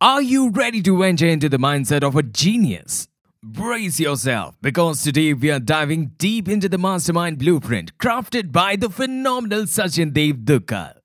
Are you ready to venture into the mindset of a genius? Brace yourself because today we are diving deep into the mastermind blueprint crafted by the phenomenal Sachin Dev Duggal,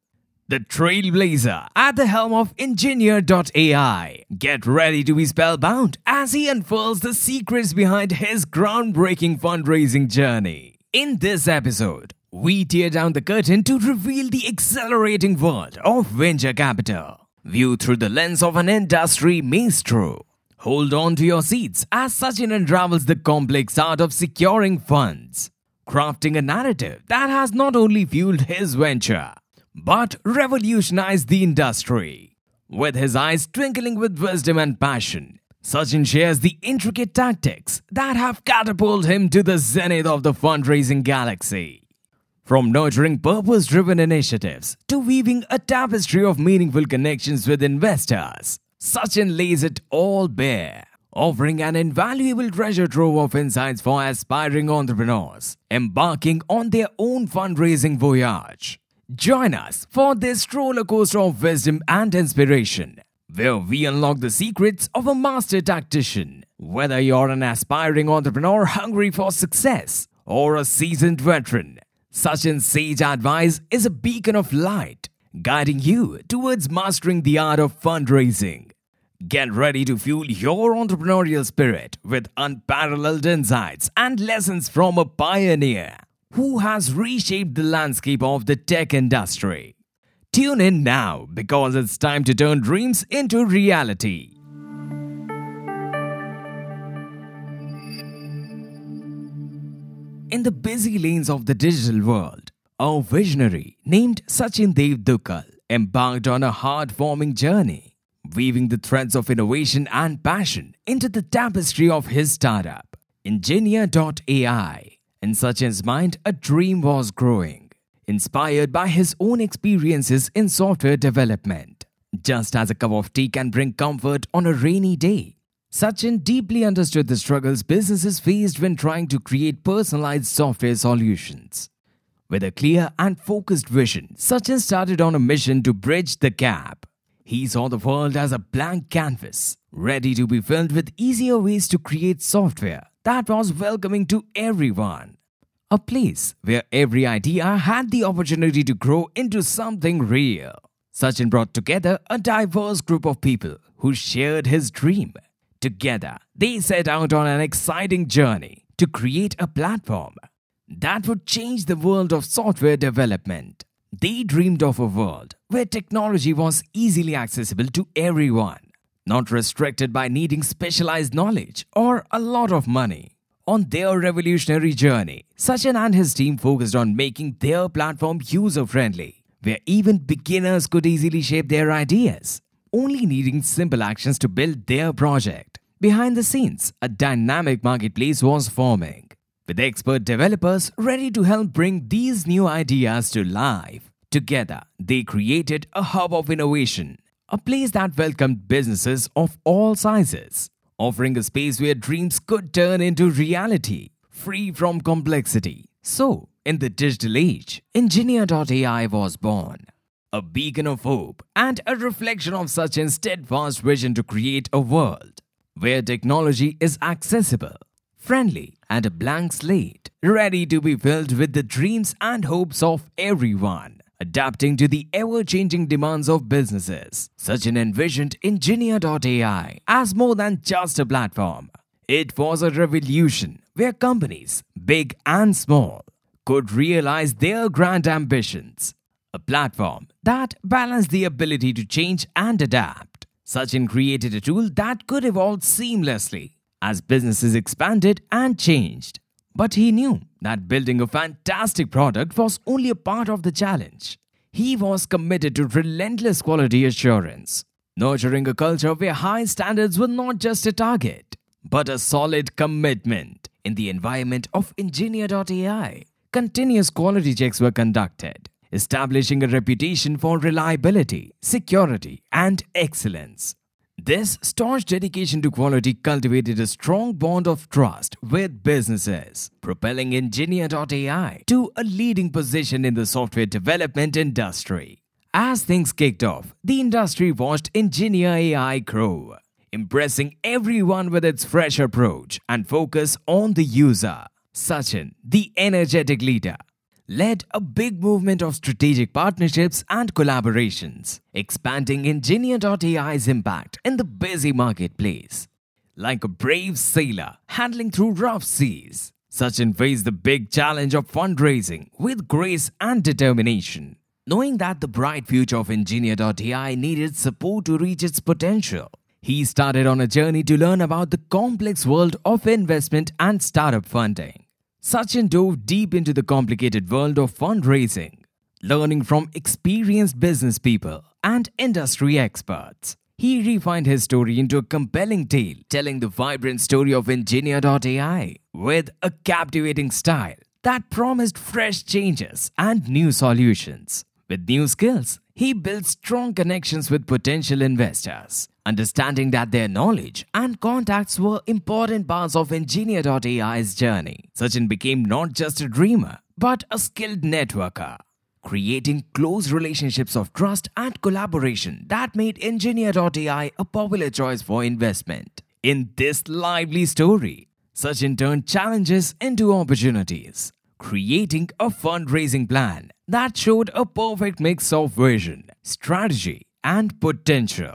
the trailblazer at the helm of Engineer.ai. Get ready to be spellbound as he unfurls the secrets behind his groundbreaking fundraising journey. In this episode, we tear down the curtain to reveal the accelerating world of venture capital, viewed through the lens of an industry maestro. Hold on to your seats as Sachin unravels the complex art of securing funds, crafting a narrative that has not only fueled his venture, but revolutionized the industry. With his eyes twinkling with wisdom and passion, Sachin shares the intricate tactics that have catapulted him to the zenith of the fundraising galaxy. From nurturing purpose driven initiatives to weaving a tapestry of meaningful connections with investors, Sachin lays it all bare, offering an invaluable treasure trove of insights for aspiring entrepreneurs embarking on their own fundraising voyage. Join us for this roller coaster of wisdom and inspiration, where we unlock the secrets of a master tactician. Whether you're an aspiring entrepreneur hungry for success or a seasoned veteran, Sachin's sage advice is a beacon of light, guiding you towards mastering the art of fundraising. Get ready to fuel your entrepreneurial spirit with unparalleled insights and lessons from a pioneer who has reshaped the landscape of the tech industry. Tune in now because it's time to turn dreams into reality. In the busy lanes of the digital world, a visionary named Sachin Dev Duggal embarked on a heart-warming journey, weaving the threads of innovation and passion into the tapestry of his startup, Engineer.ai. In Sachin's mind, a dream was growing, inspired by his own experiences in software development. Just as a cup of tea can bring comfort on a rainy day, Sachin deeply understood the struggles businesses faced when trying to create personalized software solutions. With a clear and focused vision, Sachin started on a mission to bridge the gap. He saw the world as a blank canvas, ready to be filled with easier ways to create software that was welcoming to everyone. A place where every idea had the opportunity to grow into something real. Sachin brought together a diverse group of people who shared his dream Together, they set out on an exciting journey to create a platform that would change the world of software development. They dreamed of a world where technology was easily accessible to everyone, not restricted by needing specialized knowledge or a lot of money. On their revolutionary journey, Sachin and his team focused on making their platform user friendly, where even beginners could easily shape their ideas only needing simple actions to build their project. Behind the scenes, a dynamic marketplace was forming, with expert developers ready to help bring these new ideas to life. Together, they created a hub of innovation, a place that welcomed businesses of all sizes, offering a space where dreams could turn into reality, free from complexity. So, in the digital age, Engineer.ai was born a beacon of hope and a reflection of such Sachin's steadfast vision to create a world where technology is accessible, friendly, and a blank slate, ready to be filled with the dreams and hopes of everyone. Adapting to the ever changing demands of businesses, Sachin envisioned Engineer.ai as more than just a platform. It was a revolution where companies, big and small, could realize their grand ambitions a platform that balanced the ability to change and adapt. Sachin created a tool that could evolve seamlessly as businesses expanded and changed. But he knew that building a fantastic product was only a part of the challenge. He was committed to relentless quality assurance, nurturing a culture where high standards were not just a target, but a solid commitment. In the environment of Engineer.ai, continuous quality checks were conducted, establishing a reputation for reliability, security, and excellence. This staunch dedication to quality cultivated a strong bond of trust with businesses, propelling Engineer.ai to a leading position in the software development industry. As things kicked off, the industry watched Engineer AI grow, impressing everyone with its fresh approach and focus on the user. Sachin, the energetic leader, led a big movement of strategic partnerships and collaborations, expanding Engineer.ai's impact in the busy marketplace. Like a brave sailor handling through rough seas, Sachin faced the big challenge of fundraising with grace and determination, knowing that the bright future of Engineer.ai needed support to reach its potential. He started on a journey to learn about the complex world of investment and startup funding. Sachin dove deep into the complicated world of fundraising, learning from experienced business people and industry experts. He refined his story into a compelling tale, telling the vibrant story of Engineer.ai with a captivating style that promised fresh changes and new solutions. With new skills, he built strong connections with potential investors, understanding that their knowledge and contacts were important parts of Engineer.ai's journey. Sachin became not just a dreamer, but a skilled networker, creating close relationships of trust and collaboration that made Engineer.ai a popular choice for investment. In this lively story, Sachin turned challenges into opportunities, creating a fundraising plan that showed a perfect mix of vision, strategy, and potential.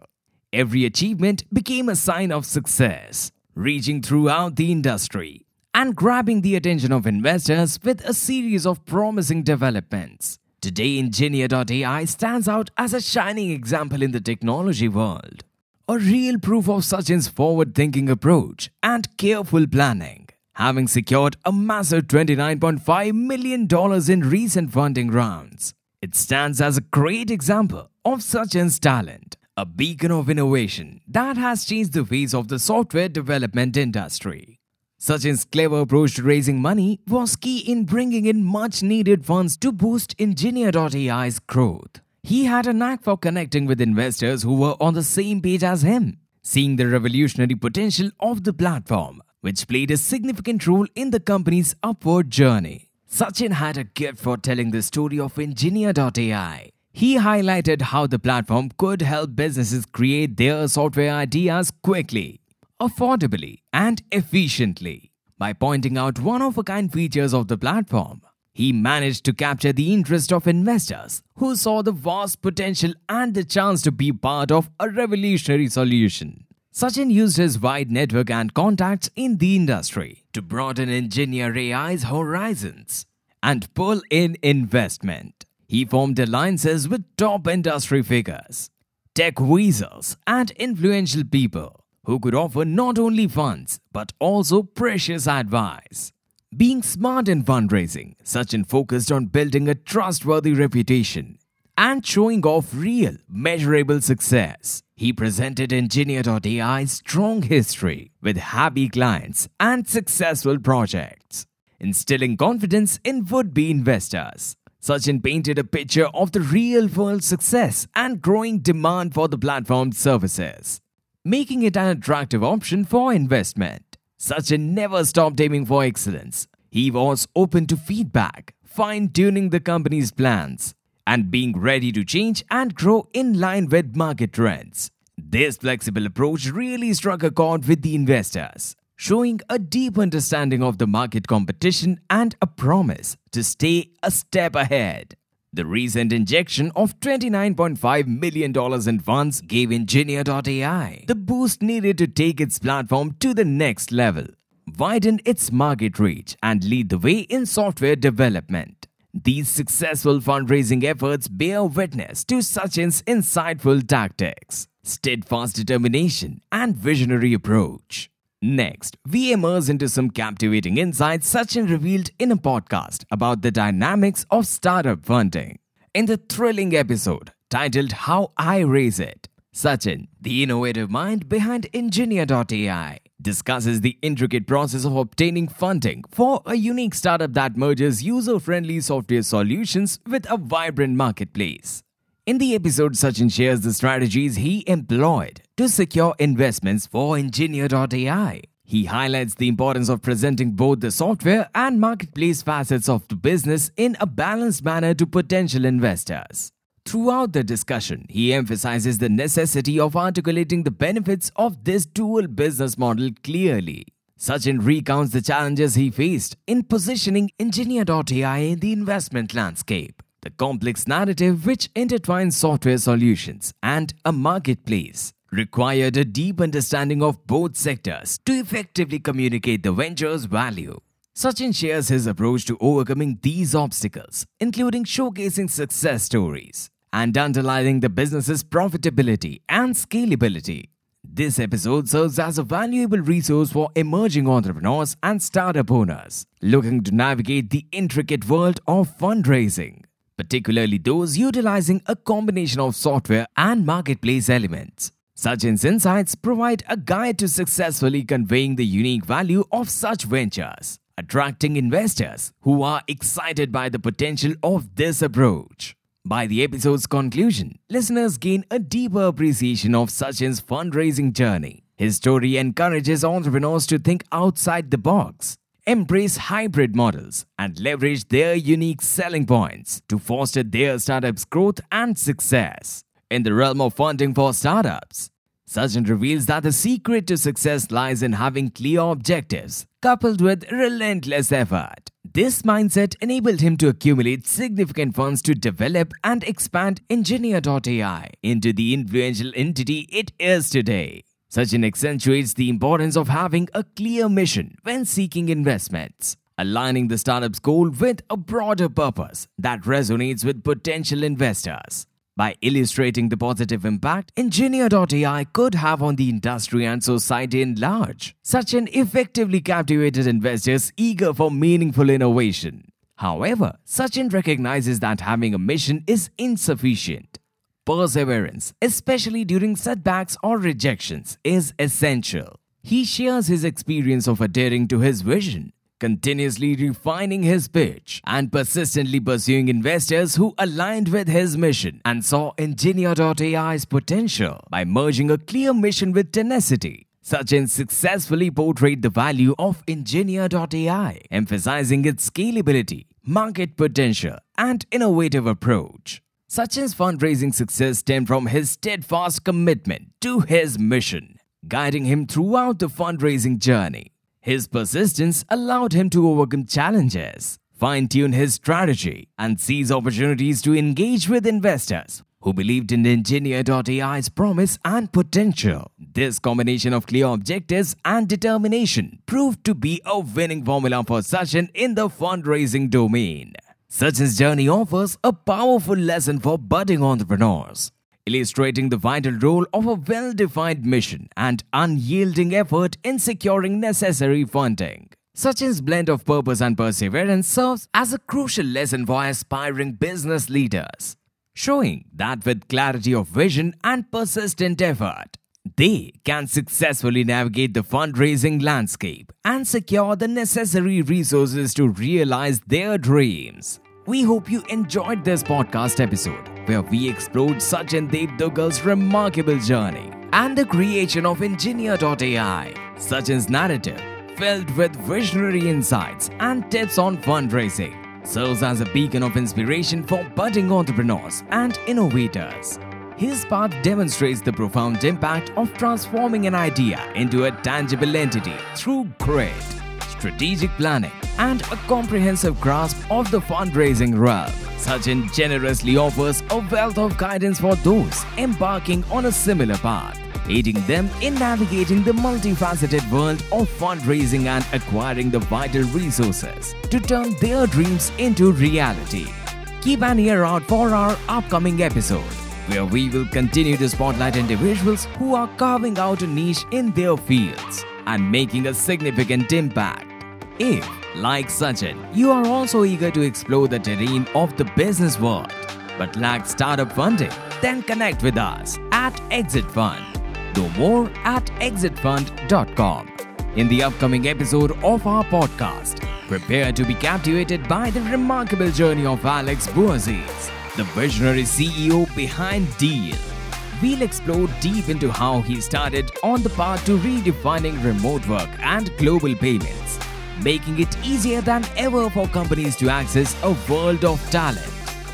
Every achievement became a sign of success, reaching throughout the industry and grabbing the attention of investors with a series of promising developments. Today, Engineer.ai stands out as a shining example in the technology world, a real proof of Sachin's forward thinking approach and careful planning. Having secured a massive $29.5 million in recent funding rounds, it stands as a great example of Sachin's talent, a beacon of innovation that has changed the face of the software development industry. Sachin's clever approach to raising money was key in bringing in much needed funds to boost Engineer.ai's growth. He had a knack for connecting with investors who were on the same page as him, seeing the revolutionary potential of the platform, which played a significant role in the company's upward journey. Sachin had a gift for telling the story of Engineer.ai. He highlighted how the platform could help businesses create their software ideas quickly, affordably, and efficiently. By pointing out one of a kind features of the platform, he managed to capture the interest of investors who saw the vast potential and the chance to be part of a revolutionary solution. Sachin used his wide network and contacts in the industry to broaden Engineer AI's horizons and pull in investment. He formed alliances with top industry figures, tech weasels, and influential people who could offer not only funds but also precious advice. Being smart in fundraising, Sachin focused on building a trustworthy reputation and showing off real, measurable success. He presented Engineer.ai's strong history with happy clients and successful projects, instilling confidence in would be investors. Sachin painted a picture of the real world success and growing demand for the platform's services, making it an attractive option for investment. Sachin never stopped aiming for excellence. He was open to feedback, fine tuning the company's plans, and being ready to change and grow in line with market trends. This flexible approach really struck a chord with the investors, showing a deep understanding of the market competition and a promise to stay a step ahead. The recent injection of $29.5 million in funds gave Engineer.ai the boost needed to take its platform to the next level, widen its market reach, and lead the way in software development. These successful fundraising efforts bear witness to Sachin's insightful tactics, steadfast determination, and visionary approach. Next, we immerse into some captivating insights Sachin revealed in a podcast about the dynamics of startup funding. In the thrilling episode titled How I Raise It, Sachin, the innovative mind behind Engineer.ai, discusses the intricate process of obtaining funding for a unique startup that merges user friendly software solutions with a vibrant marketplace. In the episode, Sachin shares the strategies he employed to secure investments for Engineer.ai. He highlights the importance of presenting both the software and marketplace facets of the business in a balanced manner to potential investors. Throughout the discussion, he emphasizes the necessity of articulating the benefits of this dual business model clearly. Sachin recounts the challenges he faced in positioning Engineer.ai in the investment landscape, the complex narrative which intertwines software solutions and a marketplace required a deep understanding of both sectors to effectively communicate the venture's value. Sachin shares his approach to overcoming these obstacles, including showcasing success stories and underlining the business's profitability and scalability. This episode serves as a valuable resource for emerging entrepreneurs and startup owners looking to navigate the intricate world of fundraising, particularly those utilizing a combination of software and marketplace elements. Sachin's insights provide a guide to successfully conveying the unique value of such ventures, attracting investors who are excited by the potential of this approach. By the episode's conclusion, listeners gain a deeper appreciation of Sachin's fundraising journey. His story encourages entrepreneurs to think outside the box, embrace hybrid models, and leverage their unique selling points to foster their startup's growth and success. In the realm of funding for startups, Sachin reveals that the secret to success lies in having clear objectives, coupled with relentless effort. This mindset enabled him to accumulate significant funds to develop and expand Engineer.ai into the influential entity it is today. Sachin accentuates the importance of having a clear mission when seeking investments, aligning the startup's goal with a broader purpose that resonates with potential investors. By illustrating the positive impact Engineer.ai could have on the industry and society in large, Sachin effectively captivated investors eager for meaningful innovation. However, Sachin recognizes that having a mission is insufficient. Perseverance, especially during setbacks or rejections, is essential. He shares his experience of adhering to his vision continuously refining his pitch and persistently pursuing investors who aligned with his mission and saw Engineer.ai's potential by merging a clear mission with tenacity. Sachin successfully portrayed the value of Engineer.ai, emphasizing its scalability, market potential, and innovative approach. Sachin's fundraising success stemmed from his steadfast commitment to his mission, guiding him throughout the fundraising journey. His persistence allowed him to overcome challenges, fine tune his strategy, and seize opportunities to engage with investors who believed in Engineer.ai's promise and potential. This combination of clear objectives and determination proved to be a winning formula for Sachin in the fundraising domain. Sachin's journey offers a powerful lesson for budding entrepreneurs illustrating the vital role of a well defined mission and unyielding effort in securing necessary funding. Sachin's blend of purpose and perseverance serves as a crucial lesson for aspiring business leaders, showing that with clarity of vision and persistent effort, they can successfully navigate the fundraising landscape and secure the necessary resources to realize their dreams. We hope you enjoyed this podcast episode where we explored Sachin Dev Duggal's remarkable journey and the creation of Engineer.ai. Sachin's narrative, filled with visionary insights and tips on fundraising, serves as a beacon of inspiration for budding entrepreneurs and innovators. His path demonstrates the profound impact of transforming an idea into a tangible entity through grit, strategic planning, and a comprehensive grasp of the fundraising realm. Sachin generously offers a wealth of guidance for those embarking on a similar path, aiding them in navigating the multifaceted world of fundraising and acquiring the vital resources to turn their dreams into reality. Keep an ear out for our upcoming episode, where we will continue to spotlight individuals who are carving out a niche in their fields and making a significant impact. If, like Sachin, you are also eager to explore the terrain of the business world but lack startup funding, then connect with us at Exit Fund. Do more at exitfund.com. In the upcoming episode of our podcast, prepare to be captivated by the remarkable journey of Alex Bouaziz, the visionary CEO behind Deel. We'll explore deep into how he started on the path to redefining remote work and global payments making it easier than ever for companies to access a world of talent.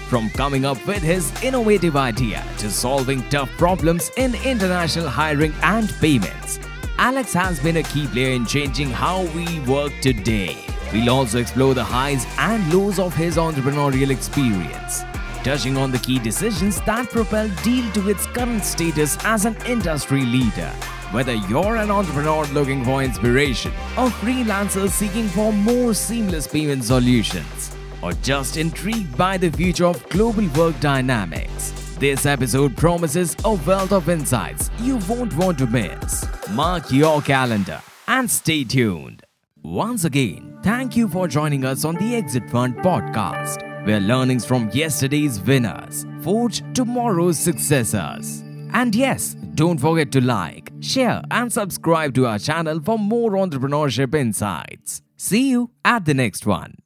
From coming up with his innovative idea to solving tough problems in international hiring and payments, Alex has been a key player in changing how we work today. We'll also explore the highs and lows of his entrepreneurial experience, touching on the key decisions that propelled Deel to its current status as an industry leader. Whether you're an entrepreneur looking for inspiration, or freelancer seeking for more seamless payment solutions, or just intrigued by the future of global work dynamics, this episode promises a wealth of insights you won't want to miss. Mark your calendar and stay tuned. Once again, thank you for joining us on the Exit Fund podcast, where learnings from yesterday's winners forge tomorrow's successors. And yes, don't forget to like, share, and subscribe to our channel for more entrepreneurship insights. See you at the next one.